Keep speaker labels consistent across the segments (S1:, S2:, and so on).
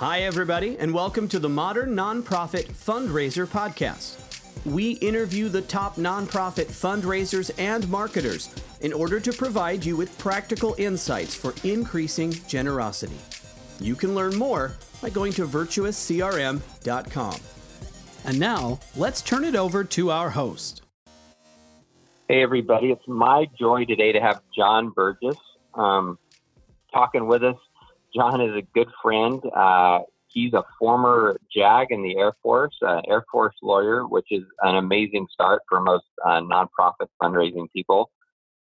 S1: Hi, everybody, and welcome to the Modern Nonprofit Fundraiser Podcast. We interview the top nonprofit fundraisers and marketers in order to provide you with practical insights for increasing generosity. You can learn more by going to virtuouscrm.com. And now, let's turn it over to our host.
S2: Hey, everybody. It's my joy today to have John Burgess um, talking with us. John is a good friend. Uh, he's a former JAG in the Air Force, uh, Air Force lawyer, which is an amazing start for most uh, nonprofit fundraising people.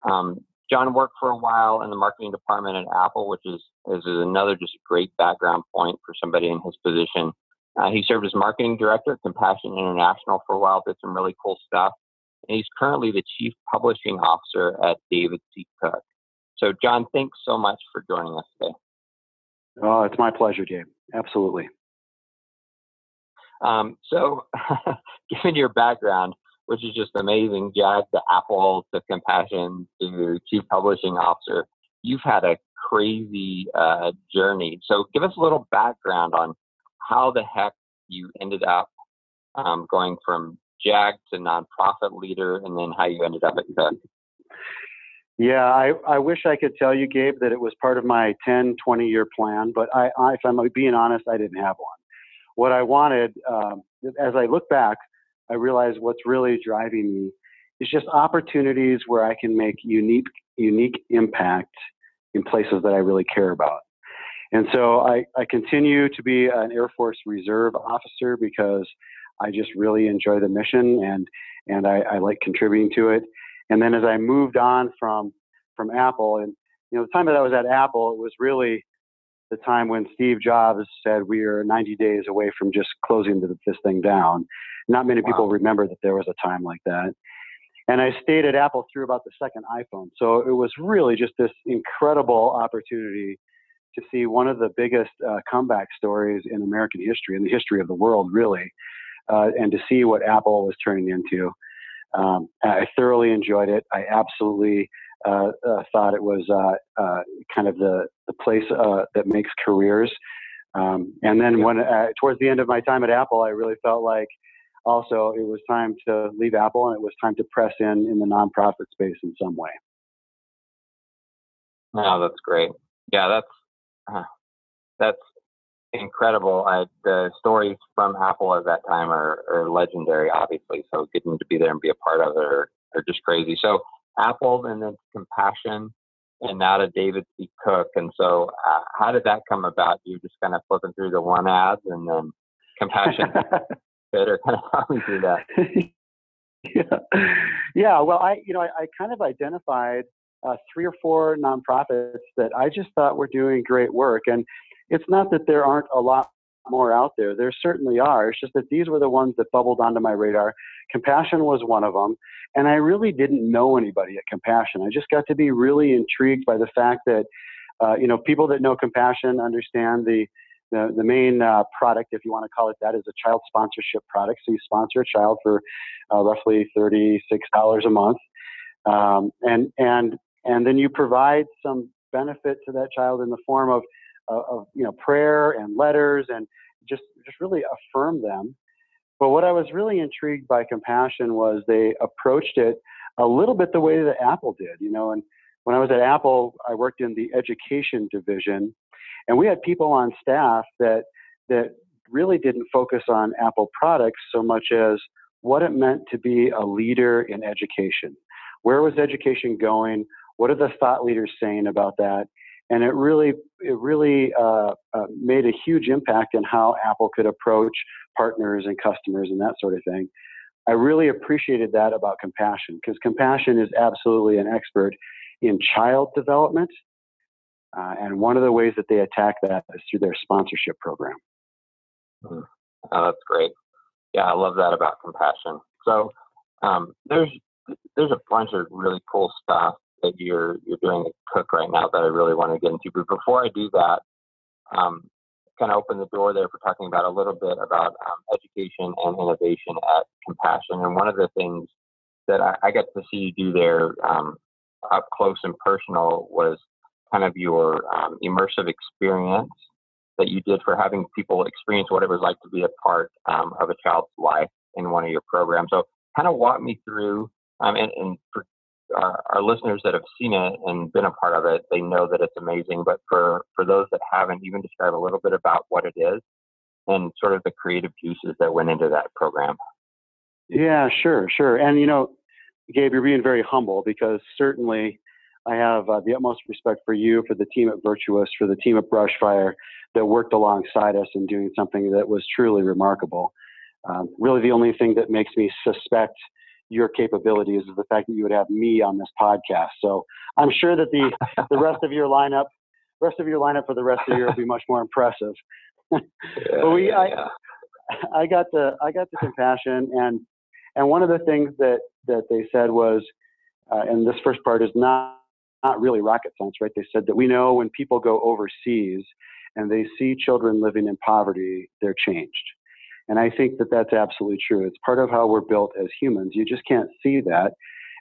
S2: Um, John worked for a while in the marketing department at Apple, which is, is another just great background point for somebody in his position. Uh, he served as marketing director at Compassion International for a while, did some really cool stuff. And he's currently the chief publishing officer at David C. Cook. So, John, thanks so much for joining us today.
S3: Oh, it's my pleasure, Dave. Absolutely.
S2: Um, so, given your background, which is just amazing, Jag to Apple to Compassion to Chief Publishing Officer, you've had a crazy uh, journey. So, give us a little background on how the heck you ended up um, going from JAG to nonprofit leader, and then how you ended up at Cook.
S3: Yeah, I, I wish I could tell you, Gabe, that it was part of my 10, 20 year plan, but I, I if I'm being honest, I didn't have one. What I wanted, um, as I look back, I realized what's really driving me is just opportunities where I can make unique, unique impact in places that I really care about. And so I, I continue to be an Air Force Reserve officer because I just really enjoy the mission and, and I, I like contributing to it. And then as I moved on from from Apple, and you know, the time that I was at Apple, it was really the time when Steve Jobs said we are 90 days away from just closing this thing down. Not many wow. people remember that there was a time like that. And I stayed at Apple through about the second iPhone. So it was really just this incredible opportunity to see one of the biggest uh, comeback stories in American history, in the history of the world, really, uh, and to see what Apple was turning into. Um, I thoroughly enjoyed it. I absolutely uh, uh, thought it was uh, uh kind of the, the place uh, that makes careers. Um, and then when uh, towards the end of my time at Apple, I really felt like also it was time to leave Apple and it was time to press in in the nonprofit space in some way.
S2: Oh, that's great. Yeah, that's that's incredible. I, the stories from Apple at that time are, are, legendary, obviously. So getting to be there and be a part of it are, are just crazy. So Apple and then Compassion and now to David C. Cook. And so uh, how did that come about? You just kind of flipping through the one ads and then Compassion better kind of how we do that.
S3: yeah. yeah. Well, I, you know, I, I kind of identified uh, three or four nonprofits that I just thought were doing great work. And it's not that there aren't a lot more out there. There certainly are. It's just that these were the ones that bubbled onto my radar. Compassion was one of them. And I really didn't know anybody at Compassion. I just got to be really intrigued by the fact that, uh, you know, people that know Compassion understand the, the, the main uh, product, if you want to call it that, is a child sponsorship product. So you sponsor a child for uh, roughly $36 a month. Um, and, and, and then you provide some benefit to that child in the form of of you know prayer and letters and just just really affirm them. But what I was really intrigued by compassion was they approached it a little bit the way that Apple did, you know. And when I was at Apple, I worked in the education division, and we had people on staff that that really didn't focus on Apple products so much as what it meant to be a leader in education. Where was education going? What are the thought leaders saying about that? And it really it really uh, uh, made a huge impact in how Apple could approach partners and customers and that sort of thing. I really appreciated that about Compassion because Compassion is absolutely an expert in child development, uh, and one of the ways that they attack that is through their sponsorship program.
S2: Mm. Oh, that's great. Yeah, I love that about Compassion. So um, there's there's a bunch of really cool stuff that you're you're doing at Cook right now that I really want to get into. But before I do that, um, kind of open the door there for talking about a little bit about um, education and innovation at Compassion. And one of the things that I, I got to see you do there um, up close and personal was kind of your um, immersive experience that you did for having people experience what it was like to be a part um, of a child's life in one of your programs. So, kind of walk me through, um, and, and for our, our, listeners that have seen it and been a part of it, they know that it's amazing. But for for those that haven't, even describe a little bit about what it is and sort of the creative juices that went into that program.
S3: Yeah, sure, sure. And you know, Gabe, you're being very humble because certainly I have uh, the utmost respect for you, for the team at Virtuous, for the team at Brushfire that worked alongside us in doing something that was truly remarkable. Um, really, the only thing that makes me suspect your capabilities is the fact that you would have me on this podcast. So I'm sure that the the rest of your lineup, rest of your lineup for the rest of the year will be much more impressive.
S2: yeah, but we,
S3: I,
S2: yeah.
S3: I got the I got the compassion and and one of the things that that they said was, uh, and this first part is not not really rocket science, right? They said that we know when people go overseas and they see children living in poverty, they're changed. And I think that that's absolutely true. It's part of how we're built as humans. You just can't see that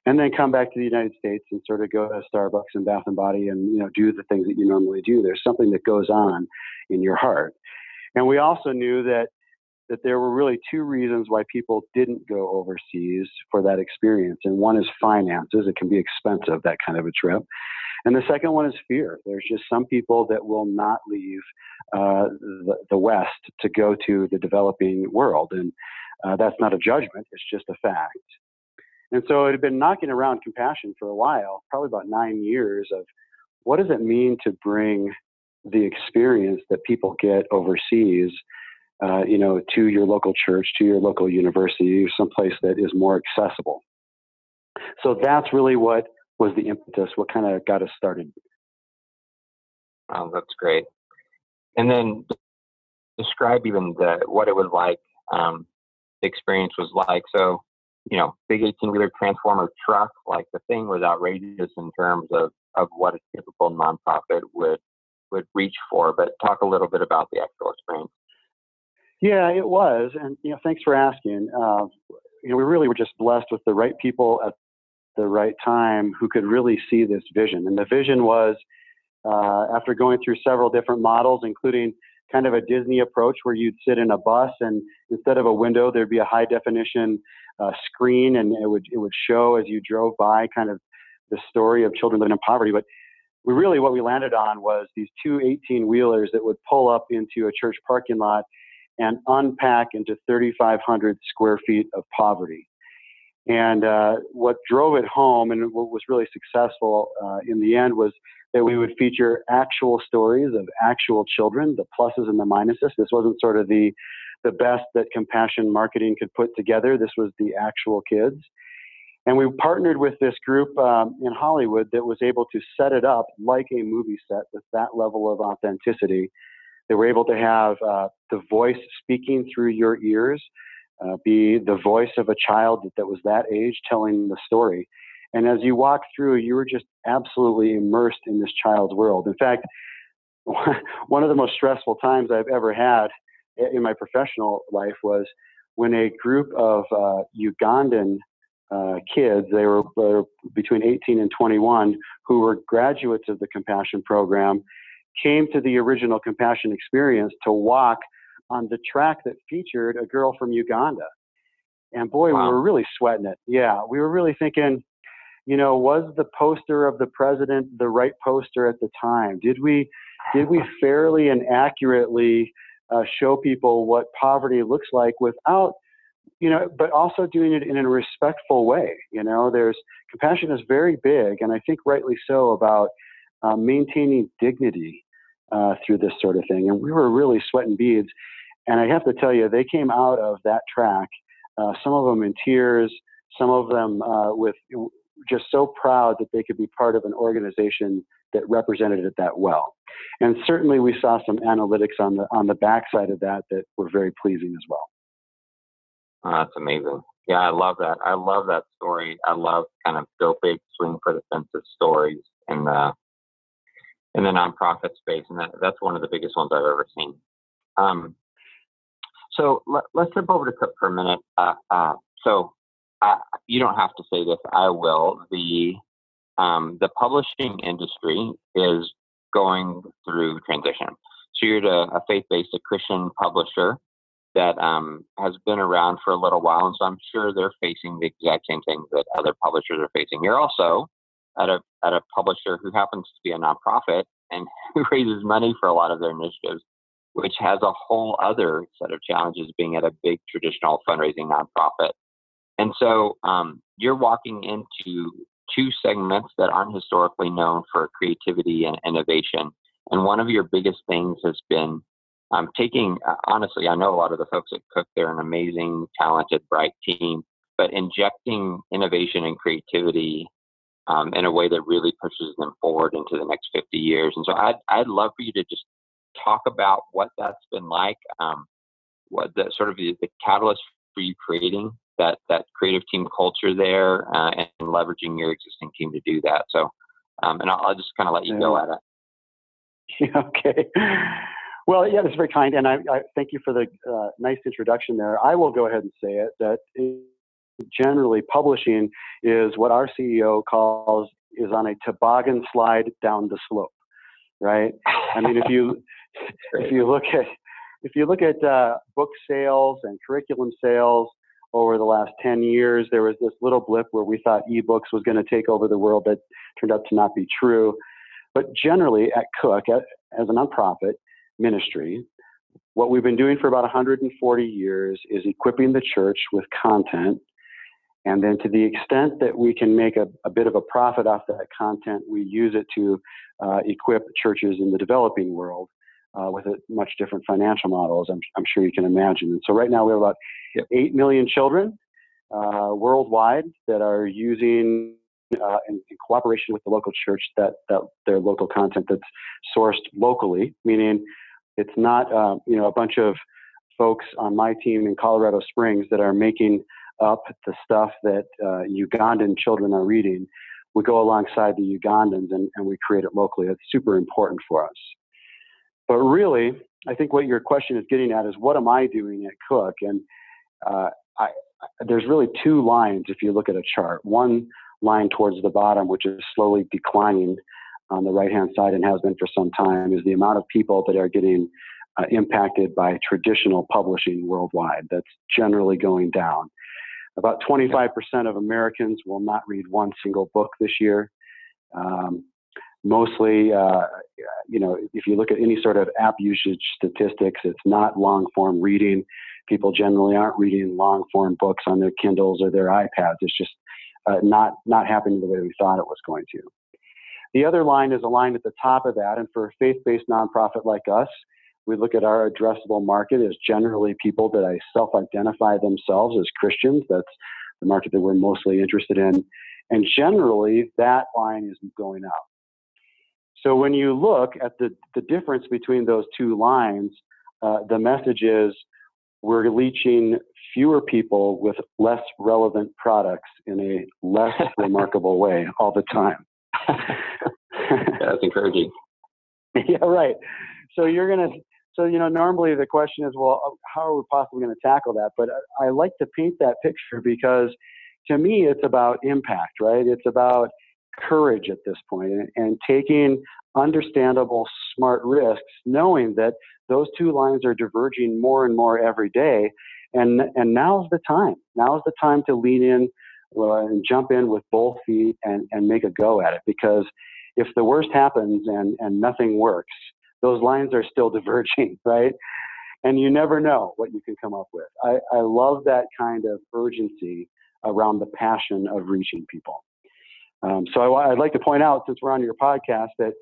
S3: and then come back to the United States and sort of go to Starbucks and Bath and Body and you know do the things that you normally do. There's something that goes on in your heart. And we also knew that that there were really two reasons why people didn't go overseas for that experience. And one is finances. It can be expensive, that kind of a trip. And the second one is fear. There's just some people that will not leave uh, the, the, West to go to the developing world. And uh, that's not a judgment, it's just a fact. And so it had been knocking around compassion for a while, probably about nine years of what does it mean to bring the experience that people get overseas uh, you know, to your local church, to your local university, someplace that is more accessible. So that's really what was the impetus, what kind of got us started.
S2: Oh, that's great. And then describe even the, what it was like, um, the experience was like. So, you know, big 18 wheeler transformer truck, like the thing was outrageous in terms of, of what a typical nonprofit would would reach for. But talk a little bit about the actual experience.
S3: Yeah, it was, and you know, thanks for asking. Uh, you know, we really were just blessed with the right people at the right time who could really see this vision. And the vision was, uh, after going through several different models, including kind of a Disney approach where you'd sit in a bus and instead of a window, there'd be a high definition uh, screen and it would it would show as you drove by kind of the story of children living in poverty. But we really what we landed on was these two 18 wheelers that would pull up into a church parking lot and unpack into 3,500 square feet of poverty. And uh, what drove it home and what was really successful uh, in the end was that we would feature actual stories of actual children, the pluses and the minuses. This wasn't sort of the the best that compassion marketing could put together. This was the actual kids. And we partnered with this group um, in Hollywood that was able to set it up like a movie set with that level of authenticity they were able to have uh, the voice speaking through your ears uh, be the voice of a child that, was that age telling the story. And as you walk through, you were just absolutely immersed in this child's world. In fact, one of the most stressful times I've ever had in my professional life was when a group of uh, Ugandan uh, kids, they were, were, between 18 and 21, who were graduates of the Compassion Program, came to the original Compassion experience to walk on the track that featured a girl from Uganda. And boy, wow. we were really sweating it. Yeah, we were really thinking, you know, was the poster of the president the right poster at the time? Did we did we fairly and accurately uh, show people what poverty looks like without you know, but also doing it in a respectful way. You know, there's compassion is very big, and I think rightly so about uh, maintaining dignity uh, through this sort of thing. And we were really sweating beads. And I have to tell you, they came out of that track, uh, some of them in tears, some of them uh, with just so proud that they could be part of an organization that represented it that well. And certainly we saw some analytics on the on the backside of that that were very pleasing as well.
S2: Oh, that's amazing. Yeah, I love that. I love that story. I love kind of go big, swing for the fences stories, and uh, in the nonprofit space, and that, that's one of the biggest ones I've ever seen. Um, so let, us jump over to Cook for a minute. Uh, uh, so you don't have to say this, I will. The um, the publishing industry is going through transition. So you're a, a faith-based, a Christian publisher that um, has been around for a little while, and so I'm sure they're facing the exact same things that other publishers are facing. You're also at a at a publisher who happens to be a nonprofit and who raises money for a lot of their initiatives, which has a whole other set of challenges being at a big traditional fundraising nonprofit. And so um, you're walking into two segments that aren't historically known for creativity and innovation. And one of your biggest things has been um, taking, uh, honestly, I know a lot of the folks at Cook, they're an amazing, talented, bright team, but injecting innovation and creativity um, in a way that really pushes them forward into the next 50 years. And so I'd, I'd love for you to just talk about what that's been like, um, what the sort of the, the, catalyst for you creating that, that creative team culture there uh, and leveraging your existing team to do that. So, um, and I'll, I'll just kind of let you go at it.
S3: Okay. Well, yeah, that's very kind, and I, I thank you for the uh, nice introduction there. I will go ahead and say it that generally publishing is what our CEO calls is on a toboggan slide down the slope, right? I mean, if you if you look at if you look at uh, book sales and curriculum sales over the last 10 years, there was this little blip where we thought ebooks was going to take over the world that turned out to not be true. But generally, at Cook, as a nonprofit ministry, what we've been doing for about 140 years is equipping the church with content. And then to the extent that we can make a, a bit of a profit off that content, we use it to uh, equip churches in the developing world uh, with a much different financial models, I'm, I'm, sure you can imagine. And so right now we have about 8 million children uh, worldwide that are using uh, in, in, cooperation with the local church that, that their local content that's sourced locally, meaning it's not uh, you know a bunch of folks on my team in Colorado Springs that are making up the stuff that uh, Ugandan children are reading. We go alongside the Ugandans and, and we create it locally. That's super important for us. But really, I think what your question is getting at is what am I doing at Cook? And uh, I, there's really two lines if you look at a chart. One line towards the bottom, which is slowly declining on the right hand side and has been for some time, is the amount of people that are getting uh, impacted by traditional publishing worldwide. That's generally going down. About 25% of Americans will not read one single book this year. Um, mostly, uh, you know, if you look at any sort of app usage statistics, it's not long form reading. People generally aren't reading long form books on their Kindles or their iPads. It's just uh, not not happening the way we thought it was going to. The other line is a line at the top of that, and for a faith-based nonprofit like us, we look at our addressable market as generally people that I self identify themselves as Christians. That's the market that we're mostly interested in. And generally, that line is going up. So when you look at the, the difference between those two lines, uh, the message is we're reaching fewer people with less relevant products in a less remarkable way all the time.
S2: That's encouraging.
S3: yeah, right. So you're going to so, you know, normally the question is, well, uh, how are we possibly going to tackle that? But I like to paint that picture because to me, it's about impact, right? It's about courage at this point and, and taking understandable, smart risks, knowing that those two lines are diverging more and more every day. And, and now's the time. Now's the time to lean in and jump in with both feet and, and make a go at it because if the worst happens and, and nothing works, those lines are still diverging, right? And you never know what you can come up with. I, I love that kind of urgency around the passion of reaching people. Um, so I, would like to point out, since we're on your podcast, that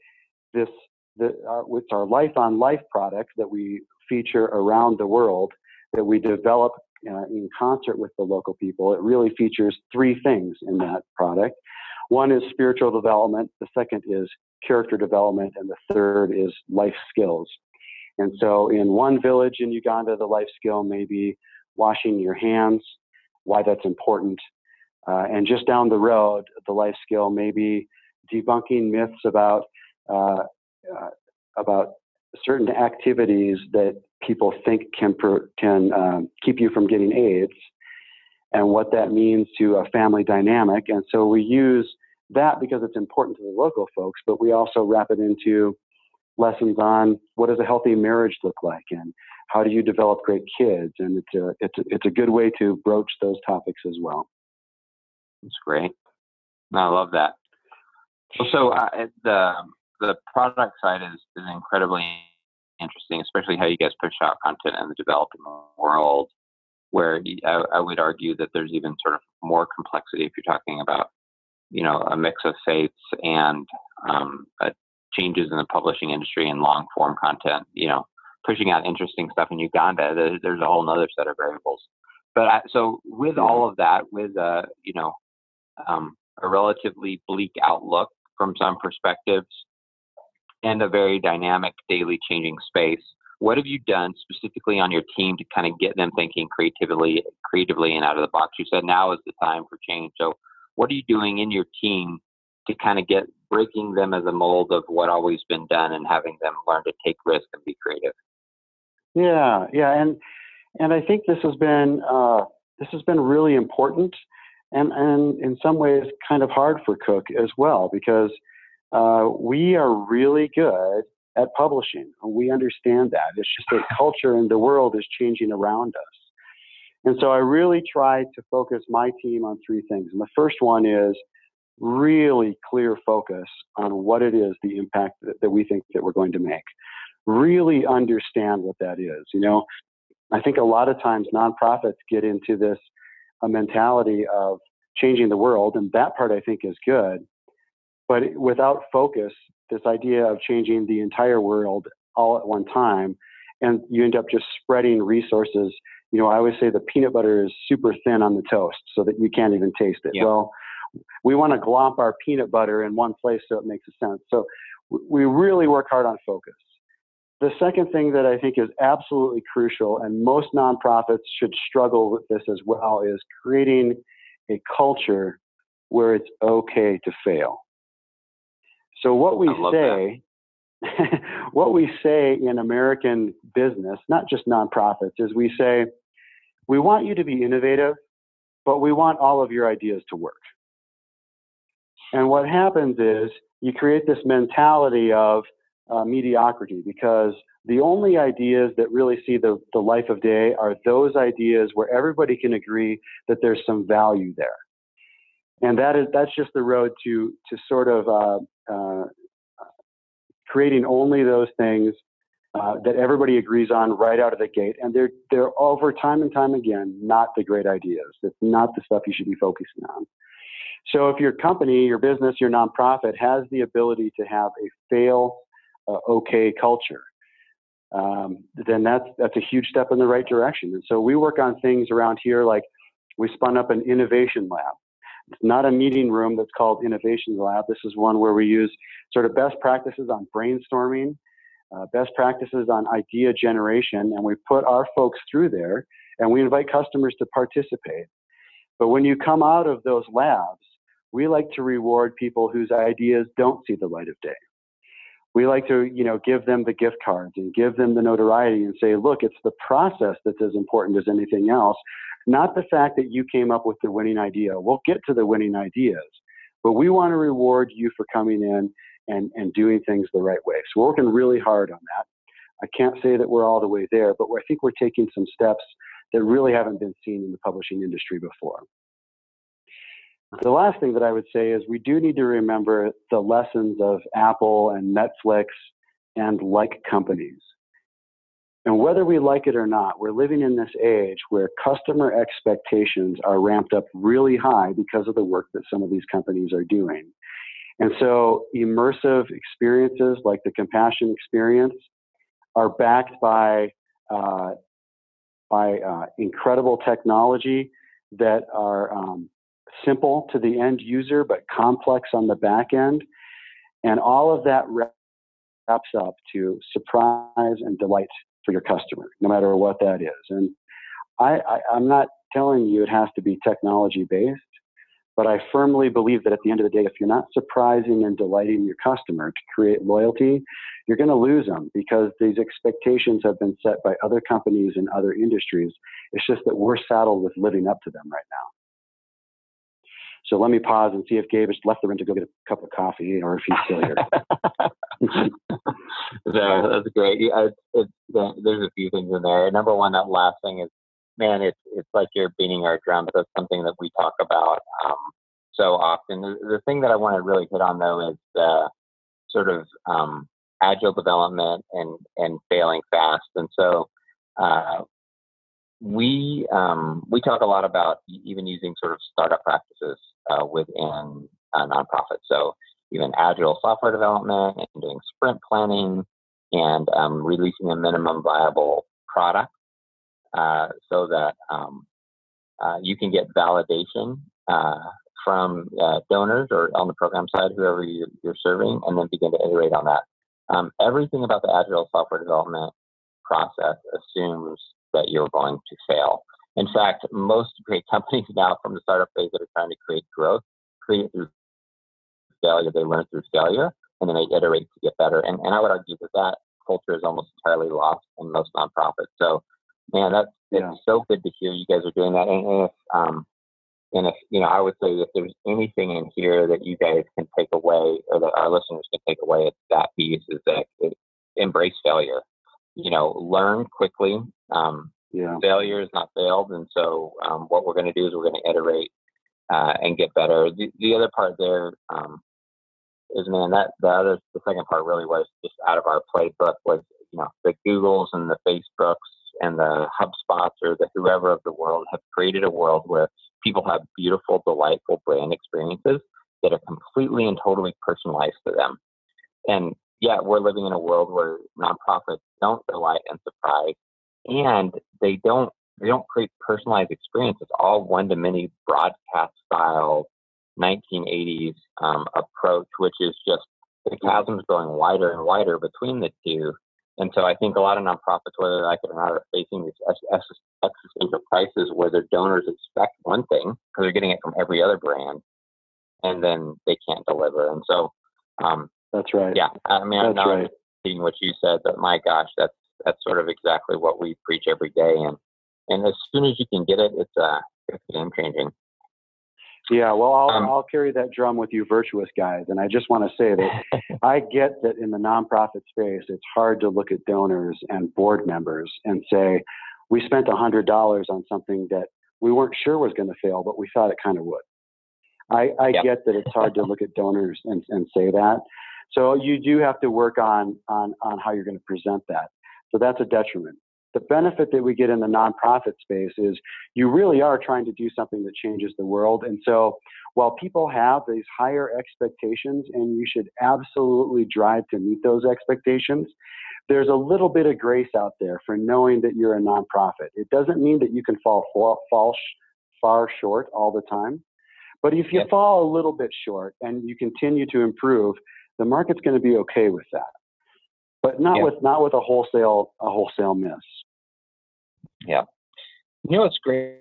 S3: this the, uh, it's our Life on Life product that we feature around the world that we develop uh, in concert with the local people. It really features three things in that product. One is spiritual development. The second is character development, and the third is life skills. And so, in one village in Uganda, the life skill may be washing your hands, why that's important. Uh, and just down the road, the life skill may be debunking myths about uh, uh, about certain activities that people think can can um, keep you from getting AIDS, and what that means to a family dynamic. And so we use that because it's important to the local folks, but we also wrap it into lessons on what does a healthy marriage look like and how do you develop great kids and it's a it's a, it's a good way to broach those topics as well
S2: that's great. I love that. So uh, the the product side is, is incredibly interesting especially how you guys push out content in the developing world where I, I would argue that there's even sort of more complexity if you're talking about you know a mix of faiths and um, changes in the publishing industry and long form content you know pushing out interesting stuff in uganda there's, there's a whole other set of variables. But I, so with all of that with uh, you know um, a relatively bleak outlook from some perspectives and a very dynamic daily changing space. What have you done specifically on your team to kind of get them thinking creatively creatively and out of the box? You said now is the time for change. So what are you doing in your team to kind of get breaking them as a mold of what always been done and having them learn to take risk and be creative?
S3: Yeah yeah and and i think this has been uh, this has been really important and and in some ways kind of hard for cook as well because uh, we are really good at publishing. We understand that. It's just that culture in the world is changing around us. And so I really try to focus my team on three things. And the first one is really clear focus on what it is, the impact that, that we think that we're going to make. Really understand what that is. You know, I think a lot of times nonprofits get into this a mentality of changing the world, and that part I think is good. But without focus, this idea of changing the entire world all at one time, and you end up just spreading resources. You know, I always say the peanut butter is super thin on the toast so that you can't even taste it. Yep. Well, we want to glomp our peanut butter in one place so it makes a sense. So we really work hard on focus. The second thing that I think is absolutely crucial, and most nonprofits should struggle with this as well, is creating a culture where it's okay to fail. So what we say, what we say in American business, not just nonprofits, is we say, we want you to be innovative, but we want all of your ideas to work. And what happens is you create this mentality of uh, mediocrity because the only ideas that really see the, the life of day are those ideas where everybody can agree that there's some value there. And that is that's just the road to to sort of uh, uh, creating only those things uh, that everybody agrees on right out of the gate. And they're, they're over time and time again not the great ideas. It's not the stuff you should be focusing on. So if your company, your business, your nonprofit has the ability to have a fail uh, okay culture, um, then that's that's a huge step in the right direction. And so we work on things around here like we spun up an innovation lab. It's not a meeting room that's called Innovation Lab. This is one where we use sort of best practices on brainstorming, uh, best practices on idea generation, and we put our folks through there and we invite customers to participate. But when you come out of those labs, we like to reward people whose ideas don't see the light of day. We like to, you know, give them the gift cards and give them the notoriety and say, look, it's the process that's as important as anything else not the fact that you came up with the winning idea. We'll get to the winning ideas, but we want to reward you for coming in and, and doing things the right way. So we're working really hard on that. I can't say that we're all the way there, but I think we're taking some steps that really haven't been seen in the publishing industry before. The last thing that I would say is we do need to remember the lessons of Apple and Netflix and like companies. And whether we like it or not, we're living in this age where customer expectations are ramped up really high because of the work that some of these companies are doing. And so immersive experiences like the compassion experience are backed by, uh, by uh, incredible technology that are um, simple to the end user but complex on the back end. And all of that wraps up to surprise and delight for your customer, no matter what that is. And I, I, I'm not telling you it has to be technology based, but I firmly believe that at the end of the day, if you're not surprising and delighting your customer to create loyalty, you're going to lose them because these expectations have been set by other companies and other industries. It's just that we're saddled with living up to them right now. So let me pause and see if Gabe has left the room to go get a cup of coffee or if he's still here.
S2: So that's great. Yeah, it's, it's, there's a few things in there. Number one, that last thing is, man, it's it's like you're beating our drum, that's something that we talk about um, so often. The, the, thing that I want to really hit on though is sort of um, agile development and and failing fast. And so uh, we um, we talk a lot about even using sort of startup practices uh, within a nonprofit. So even agile software development and doing sprint planning and um, releasing a minimum viable product uh, so that um, uh, you can get validation uh, from uh, donors or on the program side, whoever you're, you're, serving, and then begin to iterate on that. Um, everything about the agile software development process assumes that you're going to fail. In fact, most great companies now from the startup phase that are trying to create growth create through failure. They learn through failure and then they iterate to get better. And, and I would argue that that culture is almost entirely lost in most nonprofits. So, man, that's yeah. it's so good to hear you guys are doing that. And, and if um, and if you know, I would say if there's anything in here that you guys can take away, or that our listeners can take away, it's that piece is that it, embrace failure. You know, learn quickly. Um, yeah. Failure is not failed, and so um, what we're going to do is we're going to iterate uh, and get better. The, the other part there um, is, man, that the other the second part really was just out of our playbook was you know the Googles and the Facebooks and the HubSpots or the whoever of the world have created a world where people have beautiful, delightful brand experiences that are completely and totally personalized to them. And yet we're living in a world where nonprofits don't delight and surprise and they don't they don't create personalized experience. It's all one to many broadcast style 1980s um, approach, which is just the chasm's growing wider and wider between the two. And so I think a lot of nonprofits, whether they like it or not, are facing these existential crises where their donors expect one thing because they're getting it from every other brand, and then they can't deliver. And so, um,
S3: that's right.
S2: Yeah, I mean, that's I'm not right. repeating what you said, but my gosh, that's that's sort of exactly what we preach every day. And and as soon as you can get it, it's uh, it's game changing.
S3: Yeah, well, I'll, um, I'll carry that drum with you, virtuous guys. And I just want to say that I get that in the nonprofit space, it's hard to look at donors and board members and say, we spent $100 on something that we weren't sure was going to fail, but we thought it kind of would. I, I yep. get that it's hard to look at donors and, and say that. So you do have to work on, on, on how you're going to present that. So that's a detriment the benefit that we get in the nonprofit space is you really are trying to do something that changes the world. And so while people have these higher expectations and you should absolutely drive to meet those expectations, there's a little bit of grace out there for knowing that you're a nonprofit. It doesn't mean that you can fall, fall, fall far short all the time. But if you yep. fall a little bit short and you continue to improve, the market's going to be okay with that but not with not with a wholesale a wholesale miss.
S2: Yeah. You know what's great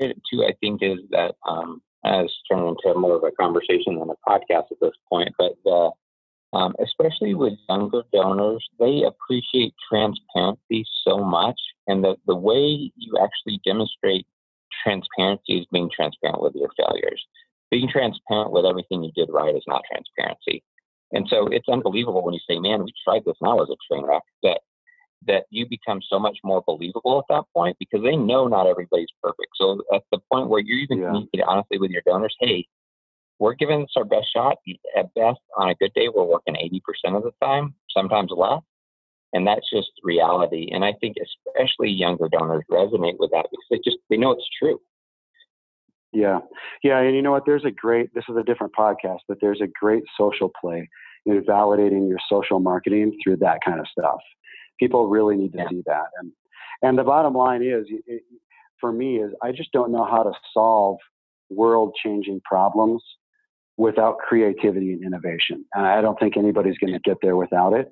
S2: too, I think, is that um, as turned into more of a conversation than a podcast at this point, but the, um, especially with younger donors, they appreciate transparency so much, and the the way you actually demonstrate transparency is being transparent with your failures. Being transparent with everything you did right is not transparency. And so it's unbelievable when you say, "Man, we tried this now as a train wreck." That that you become so much more believable at that point because they know not everybody's perfect. So at the point where you're even yeah. communicate honestly with your donors, hey, we're giving this our best shot. At best, on a good day, we're working 80% of the time, sometimes less. And that's just reality. And I think especially younger donors resonate with that because they just they know it's true.
S3: Yeah. Yeah. And you know what? There's a great, this is a different podcast, but there's a great social play in validating your social marketing through that kind of stuff. People really need to yeah. see that. And and the bottom line is, it, for me, is I just don't know how to solve world-changing problems without creativity and innovation. And I don't think anybody's going to get there without it.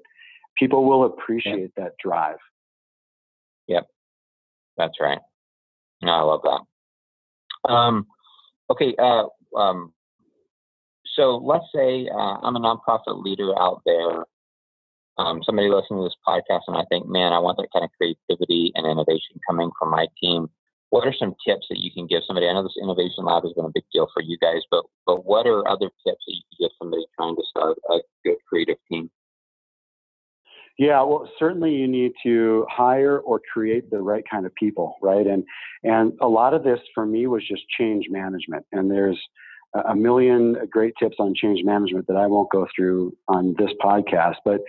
S3: People will appreciate yeah. that drive.
S2: Yep, that's right. No, I love that. Um, okay, uh, um, so let's say uh, I'm a nonprofit leader out there um, somebody listening to this podcast and I think, man, I want that kind of creativity and innovation coming from my team. What are some tips that you can give somebody? I know this innovation lab has been a big deal for you guys, but but what are other tips that you can give somebody trying to start a good creative team?
S3: Yeah, well, certainly you need to hire or create the right kind of people, right? And and a lot of this for me was just change management. And there's a million great tips on change management that I won't go through on this podcast, but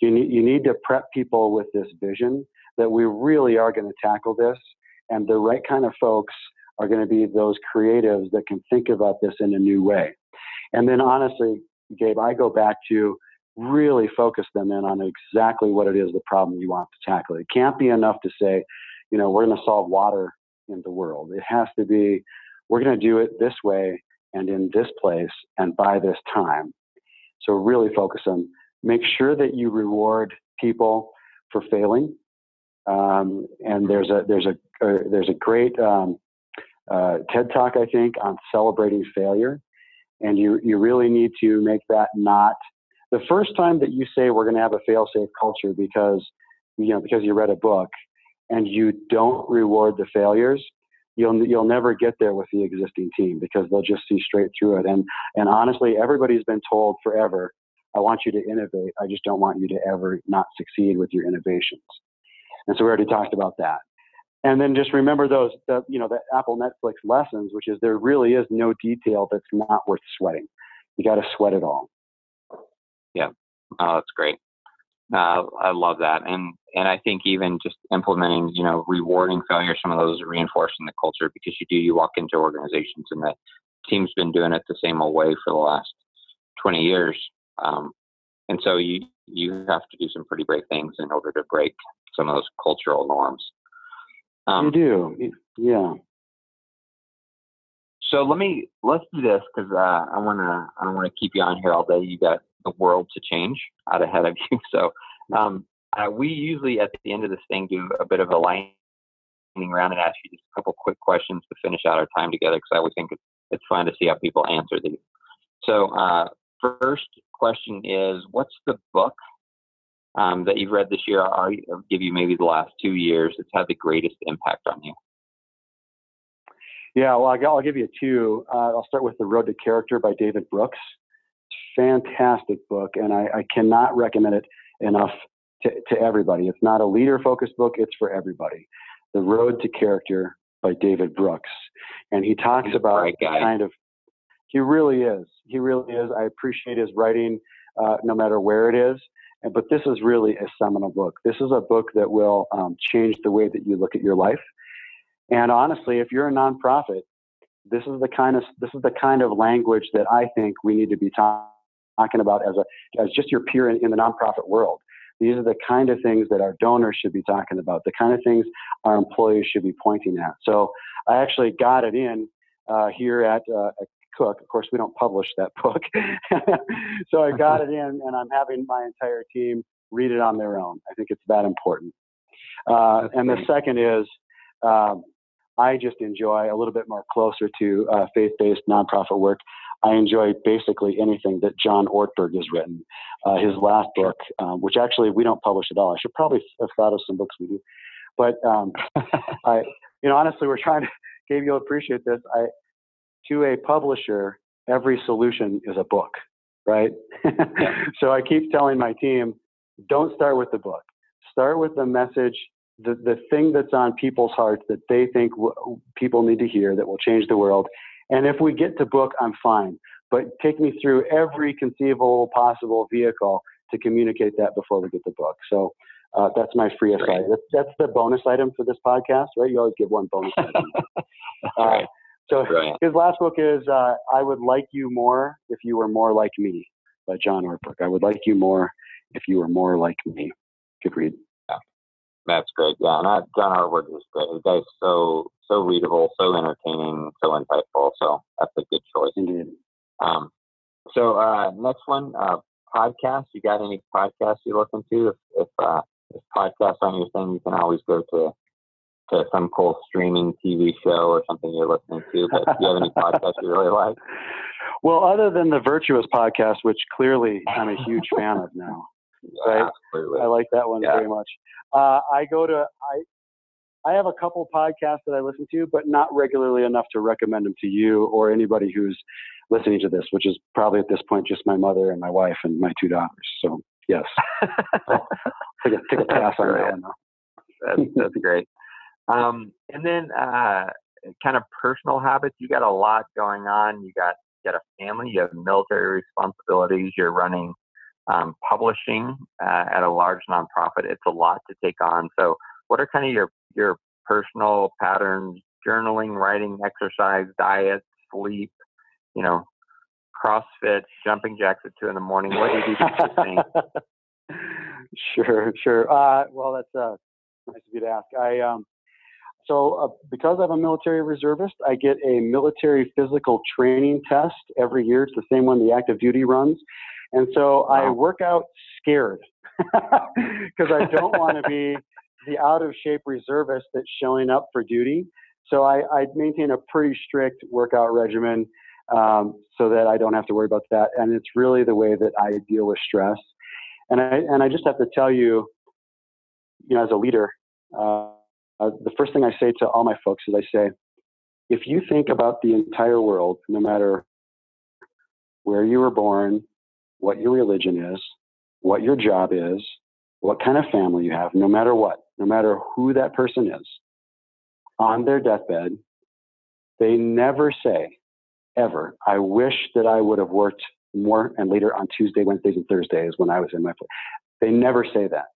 S3: you need, you need to prep people with this vision that we really are going to tackle this, and the right kind of folks are going to be those creatives that can think about this in a new way. And then honestly, Gabe, I go back to really focus them in on exactly what it is the problem you want to tackle. It can't be enough to say, you know, we're going to solve water in the world. It has to be, we're going to do it this way and in this place and by this time. So really focus on make sure that you reward people for failing. Um, and there's a there's a uh, there's a great um, uh, TED talk I think on celebrating failure, and you you really need to make that not the first time that you say we're going to have a fail-safe culture because you know because you read a book and you don't reward the failures you'll you'll never get there with the existing team because they'll just see straight through it. And and honestly everybody's been told forever i want you to innovate. I just don't want you to ever not succeed with your innovations. And so we already talked about that. And then just remember those the you know the apple netflix lessons which is there really is no detail that's not worth sweating. You got to sweat it all.
S2: Yeah. Oh that's great uh, I love that, and and I think even just implementing, you know, rewarding failure, some of those are reinforcing the culture because you do you walk into organizations and that team's been doing it the same old way for the last 20 years, um, and so you you have to do some pretty great things in order to break some of those cultural norms.
S3: Um, you do, yeah.
S2: So let me let's do this because uh, I want to I don't want to keep you on here all day. You got the world to change out ahead of you. So um, uh, we usually at the end of this thing do a bit of a lightning round and ask you just a couple quick questions to finish out our time together because I always think it's, it's fun to see how people answer these. So uh, first question is, what's the book um, that you've read this year? I'll give you maybe the last two years that's had the greatest impact on you.
S3: Yeah, well, I'll give you two. Uh, I'll start with The Road to Character by David Brooks fantastic book, and I, I cannot recommend it enough to, to everybody. It's not a leader focused book, it's for everybody. The Road to Character by David Brooks. And he talks about
S2: kind
S3: of, he really is. He really is. I appreciate his writing uh, no matter where it is. But this is really a seminal book. This is a book that will um, change the way that you look at your life. And honestly, if you're a nonprofit, this is the kind of this is the kind of language that I think we need to be talking talking about as a as just your peer in, in the nonprofit world. These are the kind of things that our donors should be talking about, the kind of things our employees should be pointing at. So I actually got it in uh, here at, uh, at Cook. Of course, we don't publish that book. so I got it in, and I'm having my entire team read it on their own. I think it's that important. Uh, and the second is um, I just enjoy a little bit more closer to uh, faith based nonprofit work. I enjoy basically anything that John Ortberg has written. Uh, his last book, um, which actually we don't publish at all. I should probably have thought of some books we do, but um, I, you know, honestly, we're trying to. Gabe, you'll appreciate this. I, to a publisher, every solution is a book, right? so I keep telling my team, don't start with the book. Start with the message the, the thing that's on people's hearts that they think w- people need to hear that will change the world and if we get to book, I'm fine. But take me through every conceivable possible vehicle to communicate that before we get the book. So uh, that's my free aside. That's, that's, the bonus item for this podcast, right? You always give one bonus item.
S2: uh, right.
S3: So his last book is uh, "I Would Like You More If You Were More Like Me" by John Ortberg. I would like you more if you were more like me. Good read.
S2: That's great. Yeah, and that, John Ortberg is great. The guy's so so readable, so entertaining, so insightful. So that's a good choice.
S3: Indeed.
S2: Um, so uh, next one, uh, podcast. You got any podcasts you listen to? If if, uh, if podcasts aren't your thing, you can always go to to some cool streaming TV show or something you're listening to. But do you have any podcasts you really like?
S3: Well, other than the Virtuous podcast, which clearly I'm a huge fan of now. Right?
S2: Absolutely.
S3: I like that one
S2: yeah.
S3: very much. Uh, I go to I I have a couple podcasts that I listen to, but not regularly enough to recommend them to you or anybody who's listening to this, which is probably at this point just my mother and my wife and my two daughters. So yes. take a, take a pass on that one.
S2: That's, that's great. Um, and then uh, kind of personal habits. You got a lot going on. You got you got a family. You have military responsibilities. You're running um, publishing uh, at a large nonprofit. It's a lot to take on. So, what are kind of your your personal patterns? Journaling, writing, exercise, diet, sleep. You know, CrossFit, jumping jacks at two in the morning. What do you do?
S3: Sure, sure. Uh, well, that's uh, nice of you to ask. I um, so uh, because I'm a military reservist, I get a military physical training test every year. It's the same one the active duty runs, and so wow. I work out scared because I don't want to be the out of shape reservist that's showing up for duty. So I, I maintain a pretty strict workout regimen um, so that I don't have to worry about that. And it's really the way that I deal with stress. And I and I just have to tell you, you know, as a leader, uh, uh, the first thing I say to all my folks is I say, if you think about the entire world, no matter where you were born, what your religion is, what your job is, what kind of family you have, no matter what, no matter who that person is, on their deathbed, they never say, ever, I wish that I would have worked more and later on Tuesday, Wednesdays, and Thursdays when I was in my place. They never say that.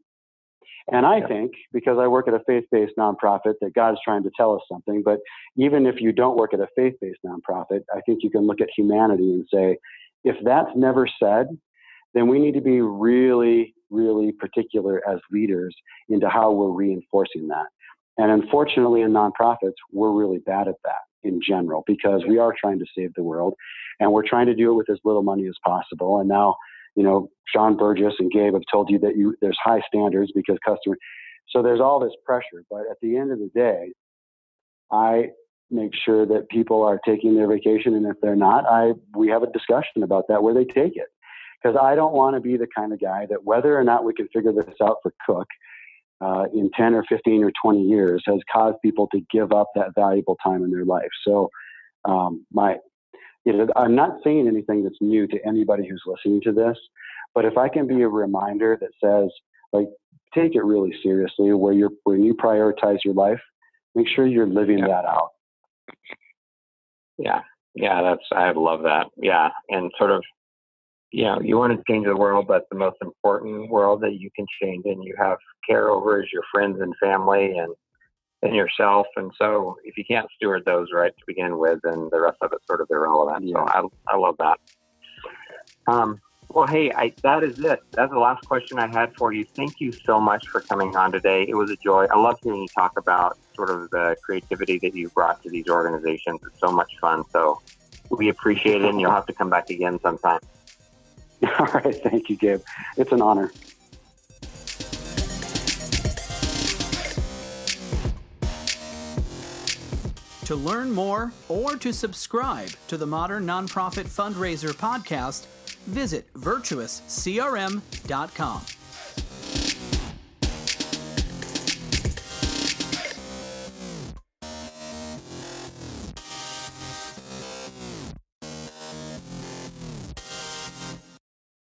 S3: And I think because I work at a faith based nonprofit that God is trying to tell us something. But even if you don't work at a faith based nonprofit, I think you can look at humanity and say, if that's never said, then we need to be really, really particular as leaders into how we're reinforcing that. And unfortunately, in nonprofits, we're really bad at that in general because we are trying to save the world and we're trying to do it with as little money as possible. And now you know, Sean Burgess and Gabe have told you that you there's high standards because customer. So there's all this pressure, but at the end of the day, I make sure that people are taking their vacation, and if they're not, I we have a discussion about that where they take it, because I don't want to be the kind of guy that whether or not we can figure this out for Cook. Uh, in 10 or 15 or 20 years has caused people to give up that valuable time in their life. So, um, my you know, I'm not saying anything that's new to anybody who's listening to this, but if I can be a reminder that says, like, take it really seriously, where you're when you prioritize your life, make sure you're living yeah. that out.
S2: Yeah, yeah, that's I love that. Yeah, and sort of, you know, you want to change the world, but the most important world that you can change and you have care over is your friends and family and and yourself. And so if you can't steward those right to begin with, then the rest of it's sort of irrelevant. Yeah. So I, I love that. Um, well, hey, I, that is it. That's the last question I had for you. Thank you so much for coming on today. It was a joy. I love hearing you talk about sort of the creativity that you brought to these organizations. It's so much fun. So we appreciate it, and you'll have to come back again sometime.
S3: All right. Thank you, Gabe. It's an honor.
S1: To learn more or to subscribe to the Modern Nonprofit Fundraiser podcast, visit virtuouscrm.com.